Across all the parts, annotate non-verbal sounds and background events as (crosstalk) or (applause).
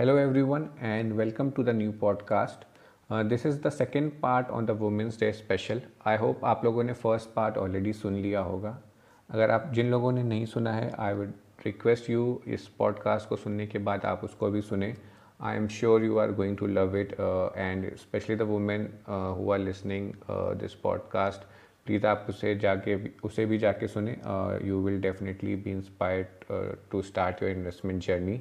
Everyone, and welcome to the new podcast. Uh, this is the second part on the Women's Day special. I hope आप लोगों ने first part already सुन लिया होगा अगर आप जिन लोगों ने नहीं सुना है आई वुड रिक्वेस्ट यू इस पॉडकास्ट को सुनने के बाद आप उसको भी सुने I am sure you are going to love it and specially the women who are listening this podcast please आप उसे जाके उसे भी जाके सुने you will definitely be inspired to start your investment journey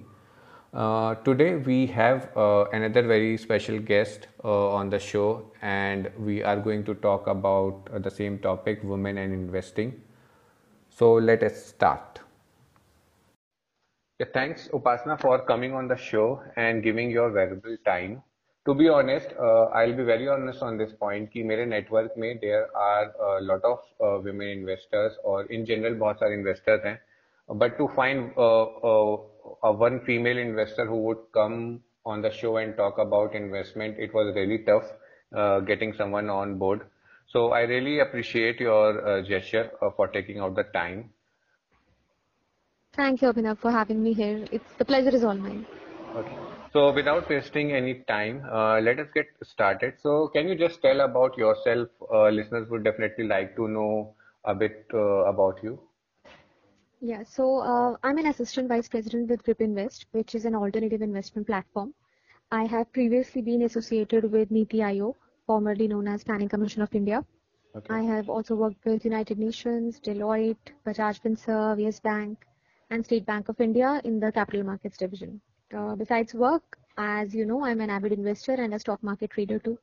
Uh, today we have uh, another very special guest uh, on the show and we are going to talk about uh, the same topic women and investing. So let us start. Yeah, thanks Upasana for coming on the show and giving your valuable time. To be honest uh, i'll be very honest on this point ki mere network mein there are a lot of uh, women investors or in general bahut sare investors hain but to find a one female investor who would come on the show and talk about investment, it was really tough uh, getting someone on board. So I really appreciate your uh, gesture uh, for taking out the time. Thank you, Abhinav, for having me here. It's the pleasure is all mine. Okay. So without wasting any time, uh, let us get started. So can you just tell about yourself? Uh, listeners would definitely like to know a bit uh, about you. Yeah, so uh, I'm an assistant vice president with Grip Invest, which is an alternative investment platform. I have previously been associated with Niti Aayog, formerly known as Planning Commission of India. Okay. I have also worked with United Nations, Deloitte, Bajaj Finserv, Yes Bank, and State Bank of India in the capital markets division. Uh, besides work, as you know, I'm an avid investor and a stock market trader too.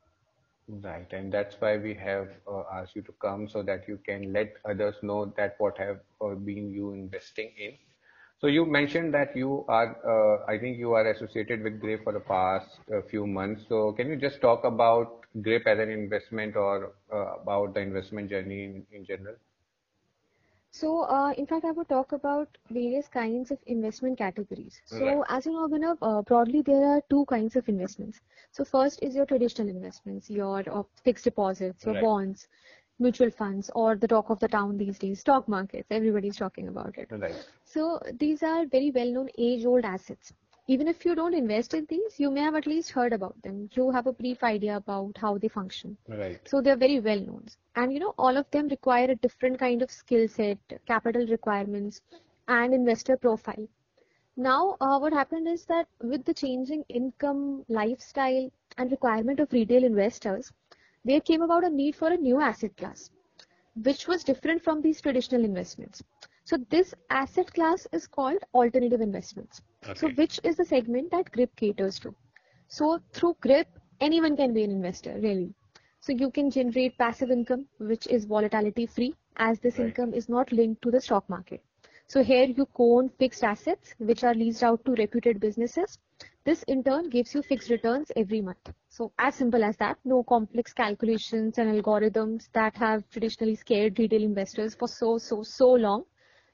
Right, and that's why we have uh, asked you to come so that you can let others know that what have uh, been you investing in. So you mentioned that you are, uh, I think you are associated with Grip for the past uh, few months. So can you just talk about Grip as an investment or uh, about the investment journey in, in general? So, uh, in fact, I would talk about various kinds of investment categories. So, right. as you know, Abhinav, uh, broadly there are two kinds of investments. So, first is your traditional investments, your uh, fixed deposits, your right. bonds, mutual funds, or the talk of the town these days, stock markets. Everybody's talking about it. Right. So, these are very well-known age-old assets even if you don't invest in these, you may have at least heard about them. You have a brief idea about how they function. Right. So they're very well known. And you know, all of them require a different kind of skill set, capital requirements, and investor profile. Now, uh, what happened is that with the changing income, lifestyle, and requirement of retail investors, there came about a need for a new asset class, which was different from these traditional investments. So this asset class is called alternative investments. Okay. So which is the segment that GRIP caters to. So through GRIP, anyone can be an investor, really. So you can generate passive income, which is volatility free, as this right. income is not linked to the stock market. So here you own fixed assets, which are leased out to reputed businesses. This in turn gives you fixed returns every month. So as simple as that, no complex calculations and algorithms that have traditionally scared retail investors for so, so, so long.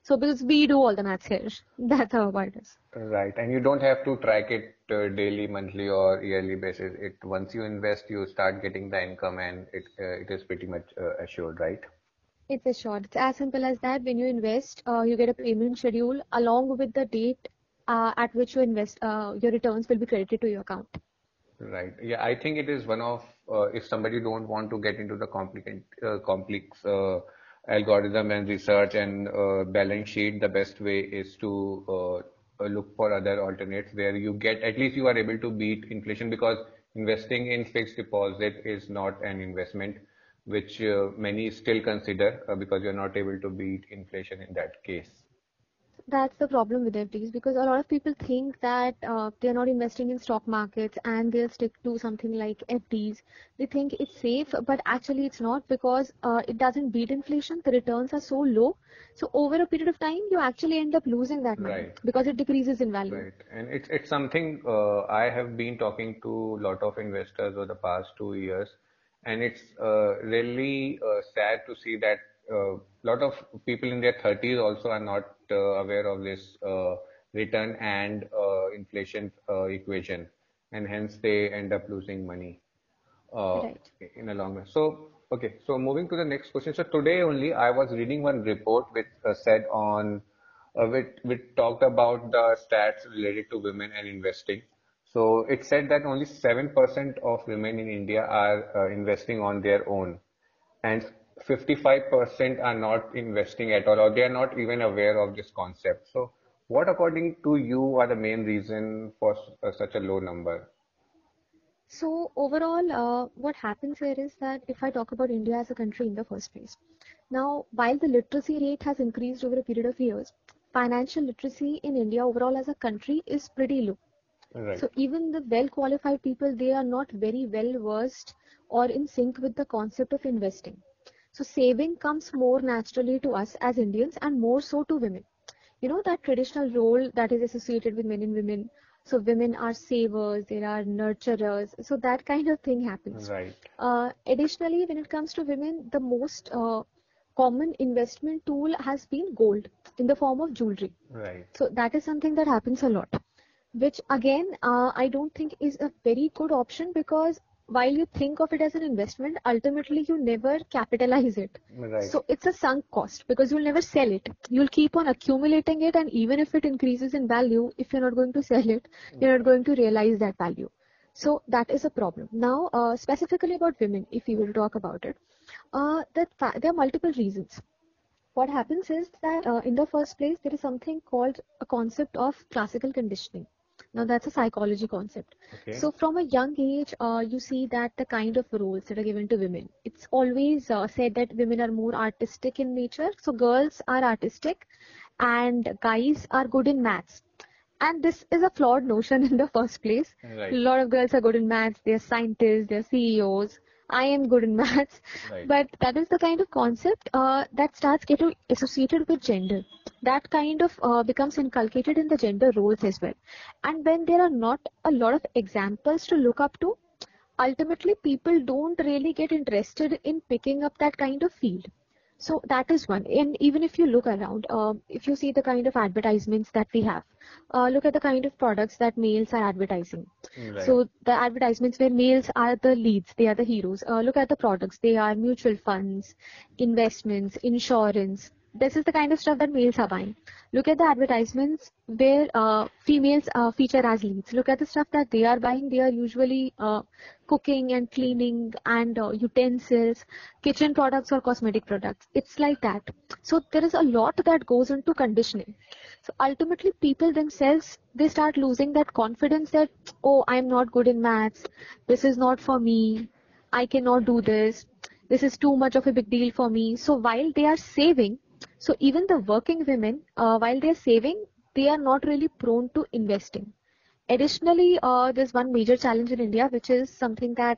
So because we do all the maths here, (laughs) that's how it is. Right, and you don't have to track it uh, daily, monthly, or yearly basis. It once you invest, you start getting the income, and it uh, it is pretty much uh, assured, right? It's assured. It's as simple as that. When you invest, uh, you get a payment schedule along with the date uh, at which you invest. Uh, your returns will be credited to your account. Right. Yeah, I think it is one of if somebody don't want to get into the complicated complex algorithm and research and uh, balance sheet, the best way is to uh, look for other alternates where you get at least you are able to beat inflation because investing in fixed deposit is not an investment which uh, many still consider uh, because you're not able to beat inflation in that case that's the problem with FDs because a lot of people think that uh, they're not investing in stock markets and they'll stick to something like FDs. They think it's safe, but actually it's not because uh, it doesn't beat inflation. The returns are so low. So over a period of time, you actually end up losing that money right. because it decreases in value. Right. And it's, it's something uh, I have been talking to a lot of investors over the past two years. And it's uh, really uh, sad to see that a uh, lot of people in their 30s also are not aware of this uh, return and inflation equation. And hence they end up losing money right. in a long run. So okay. So moving to the next question. So today only i was reading one report which said on uh, which, which talked about the stats related to women and investing. So it said that only 7% of women in India are uh, investing on their own, and 55% are not investing at all, or they are not even aware of this concept. So, what, according to you, are the main reason for uh, such a low number? So overall, uh, what happens here is that if I talk about India as a country in the first place, now while the literacy rate has increased over a period of years, financial literacy in India overall as a country is pretty low. Right. So even the well qualified people, they are not very well versed or in sync with the concept of investing. So saving comes more naturally to us as Indians and more so to women. You know that traditional role that is associated with men and women so women are savers, they are nurturers. So that kind of thing happens. Right. Uh, additionally, when it comes to women, the most uh, common investment tool has been gold in the form of jewelry. Right. So that is something that happens a lot, which again, uh, I don't think is a very good option because while you think of it as an investment, ultimately you never capitalize it. Right. So it's a sunk cost because you'll never sell it. You'll keep on accumulating it, and even if it increases in value, if you're not going to sell it, you're not going to realize that value. So that is a problem. Now, uh, specifically about women, if we will talk about it, uh, that fa- there are multiple reasons. What happens is that uh, in the first place, there is something called a concept of classical conditioning. Now that's a psychology concept. Okay. So from a young age, uh, you see that the kind of roles that are given to women, it's always uh, said that women are more artistic in nature. So girls are artistic and guys are good in maths. And this is a flawed notion (laughs) in the first place. Right. A lot of girls are good in maths, they're scientists, they're CEOs. I am good in maths. Right. But that is the kind of concept uh, that starts getting associated with gender. That kind of uh, becomes inculcated in the gender roles as well. And when there are not a lot of examples to look up to, ultimately people don't really get interested in picking up that kind of field. So that is one. And even if you look around, uh, if you see the kind of advertisements that we have, uh, look at the kind of products that males are advertising. Right. So the advertisements where males are the leads, they are the heroes. Uh, look at the products. They are mutual funds, investments, insurance. This is the kind of stuff that males are buying. Look at the advertisements where uh, females uh, feature as leads. Look at the stuff that they are buying. They are usually uh, cooking and cleaning and uh, utensils, kitchen products or cosmetic products. It's like that. So there is a lot that goes into conditioning. So ultimately, people themselves they start losing that confidence that oh, I'm not good in maths. This is not for me. I cannot do this. This is too much of a big deal for me. So while they are saving, so even the working women, uh, while they are saving, they are not really prone to investing. Additionally, uh, there's one major challenge in India, which is something that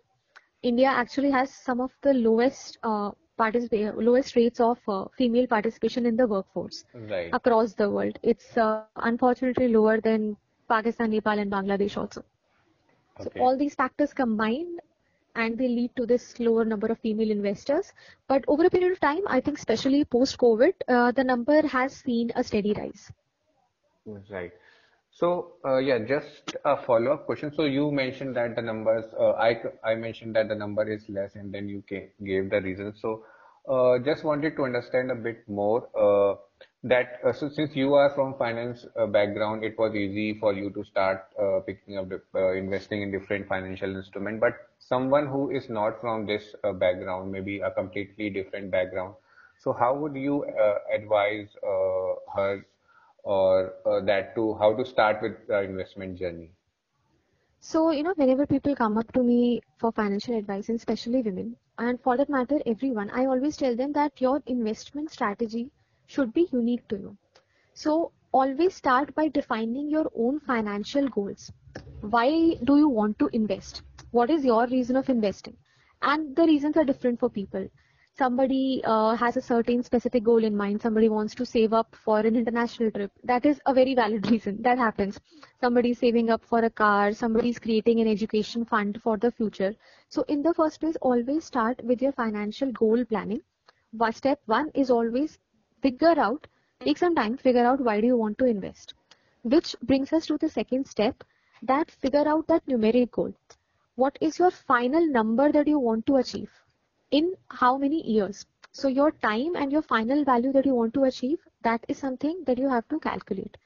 India actually has some of the lowest uh, particip- lowest rates of uh, female participation in the workforce Right. across the world. It's uh, unfortunately lower than Pakistan, Nepal, and Bangladesh also. So all these factors combined and they lead to this lower number of female investors. But over a period of time, I think especially post-COVID, uh, the number has seen a steady rise. Right. So, uh, yeah, just a follow-up question. So you mentioned that the numbers, uh, I, I mentioned that the number is less and then you gave the reason. So, uh, just wanted to understand a bit more, uh, that, uh, so since you are from finance uh, background, it was easy for you to start, uh, picking up, uh, investing in different financial instrument. But someone who is not from this uh, background, maybe a completely different background, so how would you uh, advise her or that to how to start with the investment journey? So, you know, whenever people come up to me for financial advice, and especially women, and for that matter, everyone, I always tell them that your investment strategy should be unique to you. So, always start by defining your own financial goals. Why do you want to invest? What is your reason of investing? And the reasons are different for people. Somebody uh, has a certain specific goal in mind. Somebody wants to save up for an international trip. That is a very valid (laughs) reason. That happens. Somebody is saving up for a car. Somebody is creating an education fund for the future. So, in the first place, always start with your financial goal planning. Step one is always figure out, hmm. take some time, figure out why do you want to invest. Which brings us to the second step that figure out that numeric goal. What is your final number that you want to achieve? In how many years? So your time and your final value that you want to achieve, that is something that you have to calculate.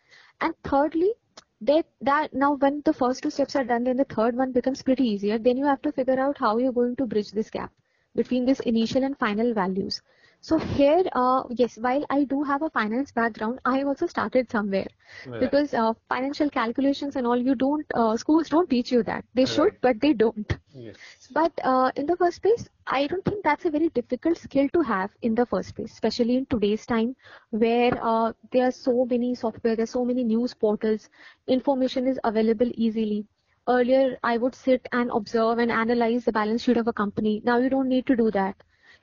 And thirdly, that that now when the first two steps are done then the third one becomes pretty easier then you have to figure out how you're going to bridge this gap between this initial and final values so here uh, yes while i do have a finance background i also started somewhere Right. because uh, financial calculations and all you don't uh, schools don't teach you that they should Right. but they don't Yes. but uh, in the first place, I don't think that's a very difficult skill to have in the first place, especially in today's time where uh, there are so many software, there's so many news portals, information is available easily. Earlier, I would sit and observe and analyze the balance sheet of a company. Now you don't need to do that.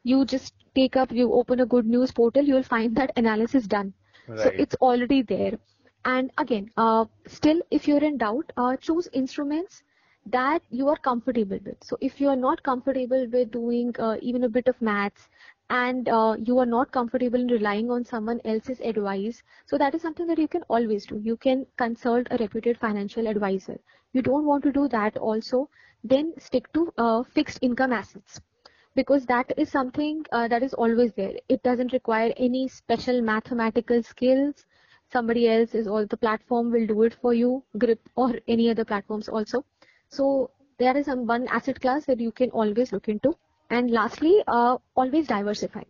You just take up, you open a good news portal, you'll find that analysis done. Right. So it's already there. And again, uh, still, if you're in doubt, uh, choose instruments that you are comfortable with. So if you are not comfortable with doing uh, even a bit of maths and uh, you are not comfortable in relying on someone else's advice, so that is something that you can always do. You can consult a reputed financial advisor. You don't want to do that also, then stick to uh, fixed income assets because that is something uh, that is always there. It doesn't require any special mathematical skills. Somebody else is all the platform will do it for you, Grip or any other platforms also. So there is some one asset class that you can always look into. And lastly, uh, always diversify.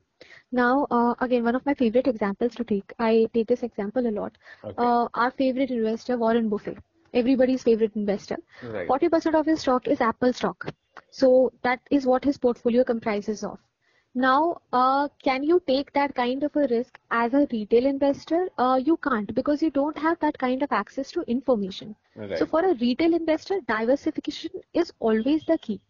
Now, uh, again, one of my favorite examples to take, I take this example a lot. Okay. Uh, our favorite investor, Warren Buffett, everybody's favorite investor. Right. 40% of his stock is Apple stock. So that is what his portfolio comprises of. Now, uh, can you take that kind of a risk as a retail investor? Uh, you can't because you don't have that kind of access to information. Right. So for a retail investor, diversification is always the key.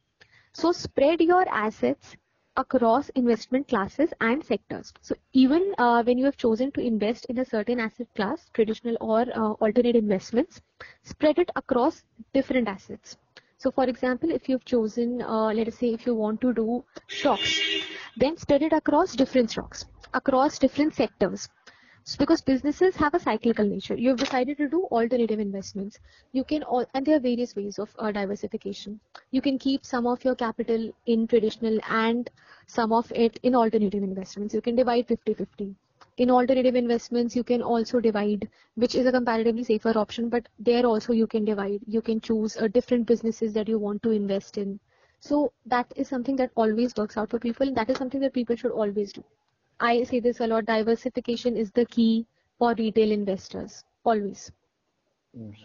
So spread your assets across investment classes and sectors. So even uh, when you have chosen to invest in a certain asset class, traditional or uh, alternate investments, spread it across different assets. So for example, if you've chosen, uh, let us say if you want to do stocks, then spread it across different stocks, across different sectors. So because businesses have a cyclical nature, you've decided to do alternative investments. You can all, and there are various ways of uh, diversification. You can keep some of your capital in traditional and some of it in alternative investments. You can divide 50-50. In alternative investments, you can also divide, which is a comparatively safer option, but there also you can divide. You can choose uh, different businesses that you want to invest in. So that is something that always works out for people. That is something that people should always do. I say this a lot. Diversification is the key for retail investors. Always.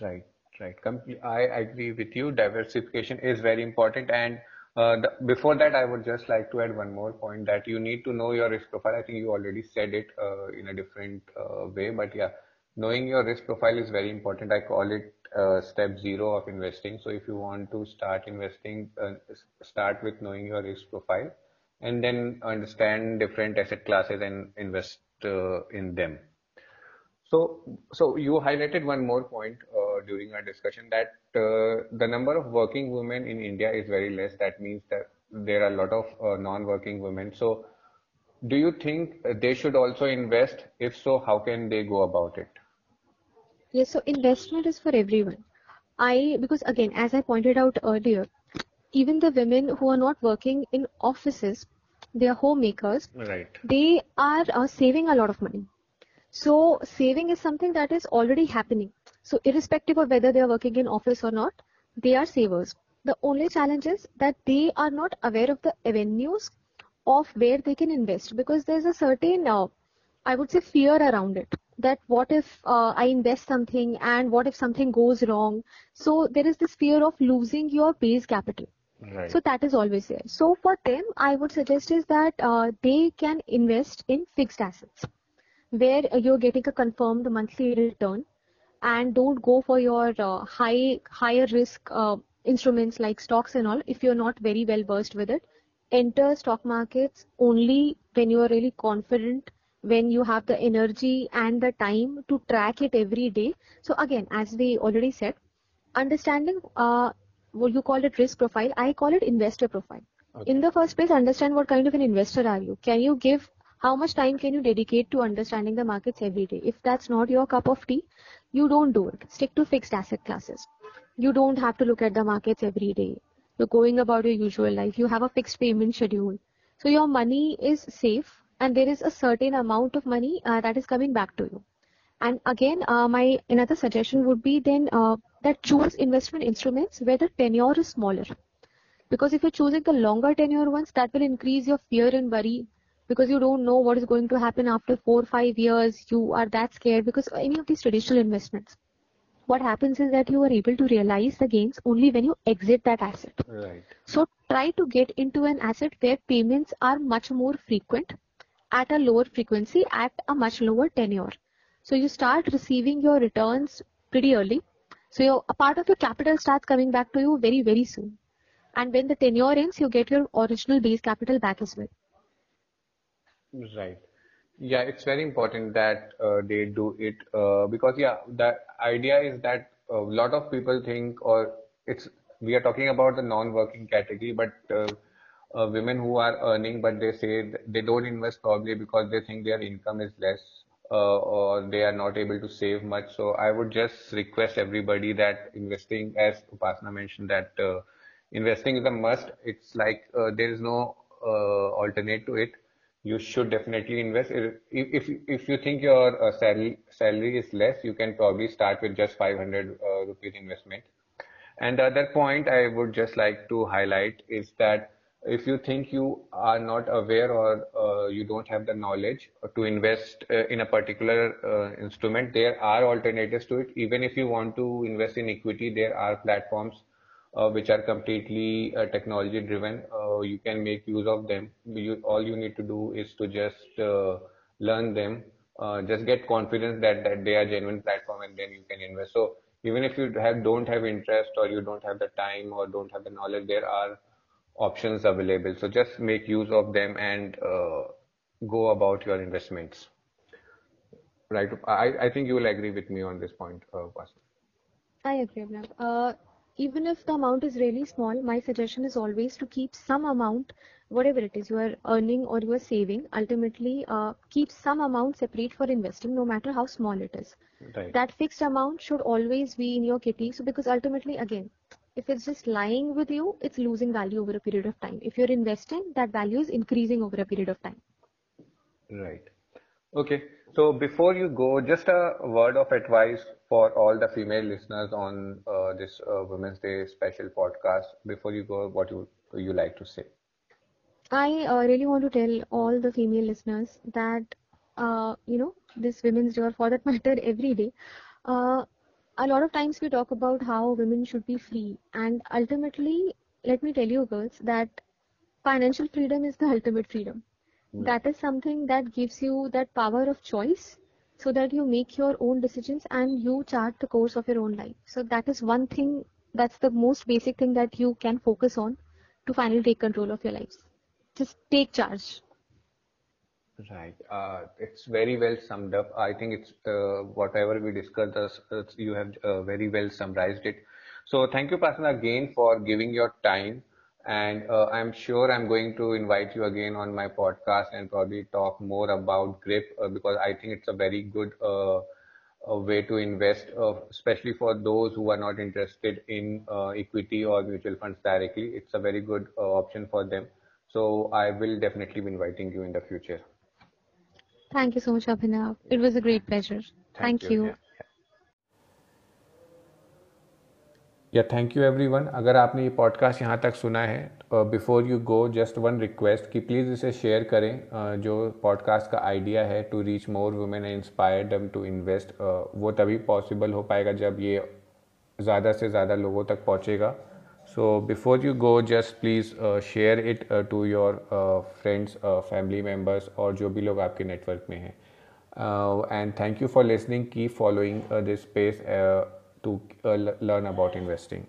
Right, right. I agree with you. Diversification is very important. And before that, I would just like to add one more point that you need to know your risk profile. I think you already said it uh, in a different uh, way, but yeah, knowing your risk profile is very important. I call it uh, step zero of investing. So if you want to start investing, uh, start with knowing your risk profile and then understand different asset classes and invest uh, in them. So, so you highlighted one more point uh, during our discussion that uh, the number of working women in India is very less. That means that there are a lot of uh, non-working women. So, do you think they should also invest? If so, how can they go about it? Yes, so investment is for everyone. I, because again, as I pointed out earlier, even the women who are not working in offices, they are homemakers, Right. they are uh, saving a lot of money. So saving is something that is already happening. So irrespective of whether they are working in office or not, they are savers. The only challenge is that they are not aware of the avenues of where they can invest because there's a certain, uh, I would say, fear around it. That what if uh, I invest something and what if something goes wrong? So there is this fear of losing your base capital. Right. So that is always there. So for them, I would suggest is that uh, they can invest in fixed assets where you're getting a confirmed monthly return and don't go for your uh, high higher risk uh, instruments like stocks and all if you're not very well versed with it enter stock markets only when you are really confident when you have the energy and the time to track it every day. So again as we already said understanding uh, what you call it risk profile i call it investor profile. Okay. in the first place understand what kind of an investor are you. Can you give how much time can you dedicate to understanding the markets every day? If that's not your cup of tea you don't do it. Stick to fixed asset classes. You don't have to look at the markets every day. You're going about your usual life. You have a fixed payment schedule. So your money is safe and there is a certain amount of money uh, that is coming back to you. And again, uh, my another suggestion would be then uh, that choose investment instruments where the tenure is smaller. Because if you're choosing the longer tenure ones, that will increase your fear and worry because you don't know what is going to happen after four or five years. You are that scared because any of these traditional investments. What happens is that you are able to realize the gains only when you exit that asset. Right. So try to get into an asset where payments are much more frequent at a lower frequency at a much lower tenure. So you start receiving your returns pretty early. So your, a part of your capital starts coming back to you very, very soon. And when the tenure ends, you get your original base capital back as well. Right. Yeah, it's very important that uh, they do it uh, because yeah, the idea is that a lot of people think or it's we are talking about the non-working category, but uh, uh, women who are earning, but they say they don't invest probably because they think their income is less uh, or they are not able to save much. So I would just request everybody that investing, as Upasana mentioned, that uh, investing is a must. It's like uh, there is no uh, alternate to it. You should definitely invest. If if, if you think your uh, salary salary is less, you can probably start with just 500 uh, rupees investment. And the other point I would just like to highlight is that if you think you are not aware or uh, you don't have the knowledge to invest uh, in a particular uh, instrument, there are alternatives to it. Even if you want to invest in equity, there are platforms which are completely uh, technology driven. Uh, you can make use of them. You, all you need to do is to just learn them. just get confidence that, that they are genuine platform and then you can invest. So even if you have don't have interest or you don't have the time or don't have the knowledge, there are options available. So just make use of them and uh, go about your investments. Right. I, I think you will agree with me on this point, uh, I agree, Abhinav. Uh, even if the amount is really small, my suggestion is always to keep some amount, whatever it is you are earning or you are saving, ultimately uh, keep some amount separate for investing, no matter how small it is. Right. That fixed amount should always be in your kitty. So because ultimately, again, if it's just lying with you, it's losing value over a period of time. If you're investing, that value is increasing over a period of time. Right. Okay. So before you go, just a word of advice for all the female listeners on uh, this uh, Women's Day special podcast. Before you go, what you you like to say? I uh, really want to tell all the female listeners that uh, you know this Women's Day, or for that (laughs) matter, every day, uh, a lot of times we talk about how women should be free and ultimately let me tell you girls that financial freedom is the (laughs) ultimate freedom. That is something that gives you that power of choice so that you make your own decisions and you chart the course of your own life so that is one thing that's the most basic thing that you can focus on to finally take control of your lives just take charge Right. Uh, it's very well summed up. I think it's uh, whatever we discussed, uh, you have uh, very well summarized it. So thank you, Upasana, again for giving your time. And uh, I'm sure I'm going to invite you again on my podcast and probably talk more about GRIP uh, because I think it's a very good way to invest, especially for those who are not interested in equity or mutual funds directly. It's a very good option for them. So I will definitely be inviting you in the future. Thank you so much, Abhinav. It was a great pleasure. Thank, thank you. you. या thank you everyone अगर आपने ये podcast यहाँ तक सुना है before you go just one request कि please इसे शेयर करें uh, जो पॉडकास्ट का आइडिया है to reach more women and inspire them to invest वो तभी पॉसिबल हो पाएगा जब ये ज़्यादा से ज़्यादा लोगों तक पहुँचेगा। So before you go just please share it to your friends family members और जो भी लोग आपके नेटवर्क में हैं। And thank you for listening की following this uh, to uh, learn about investing.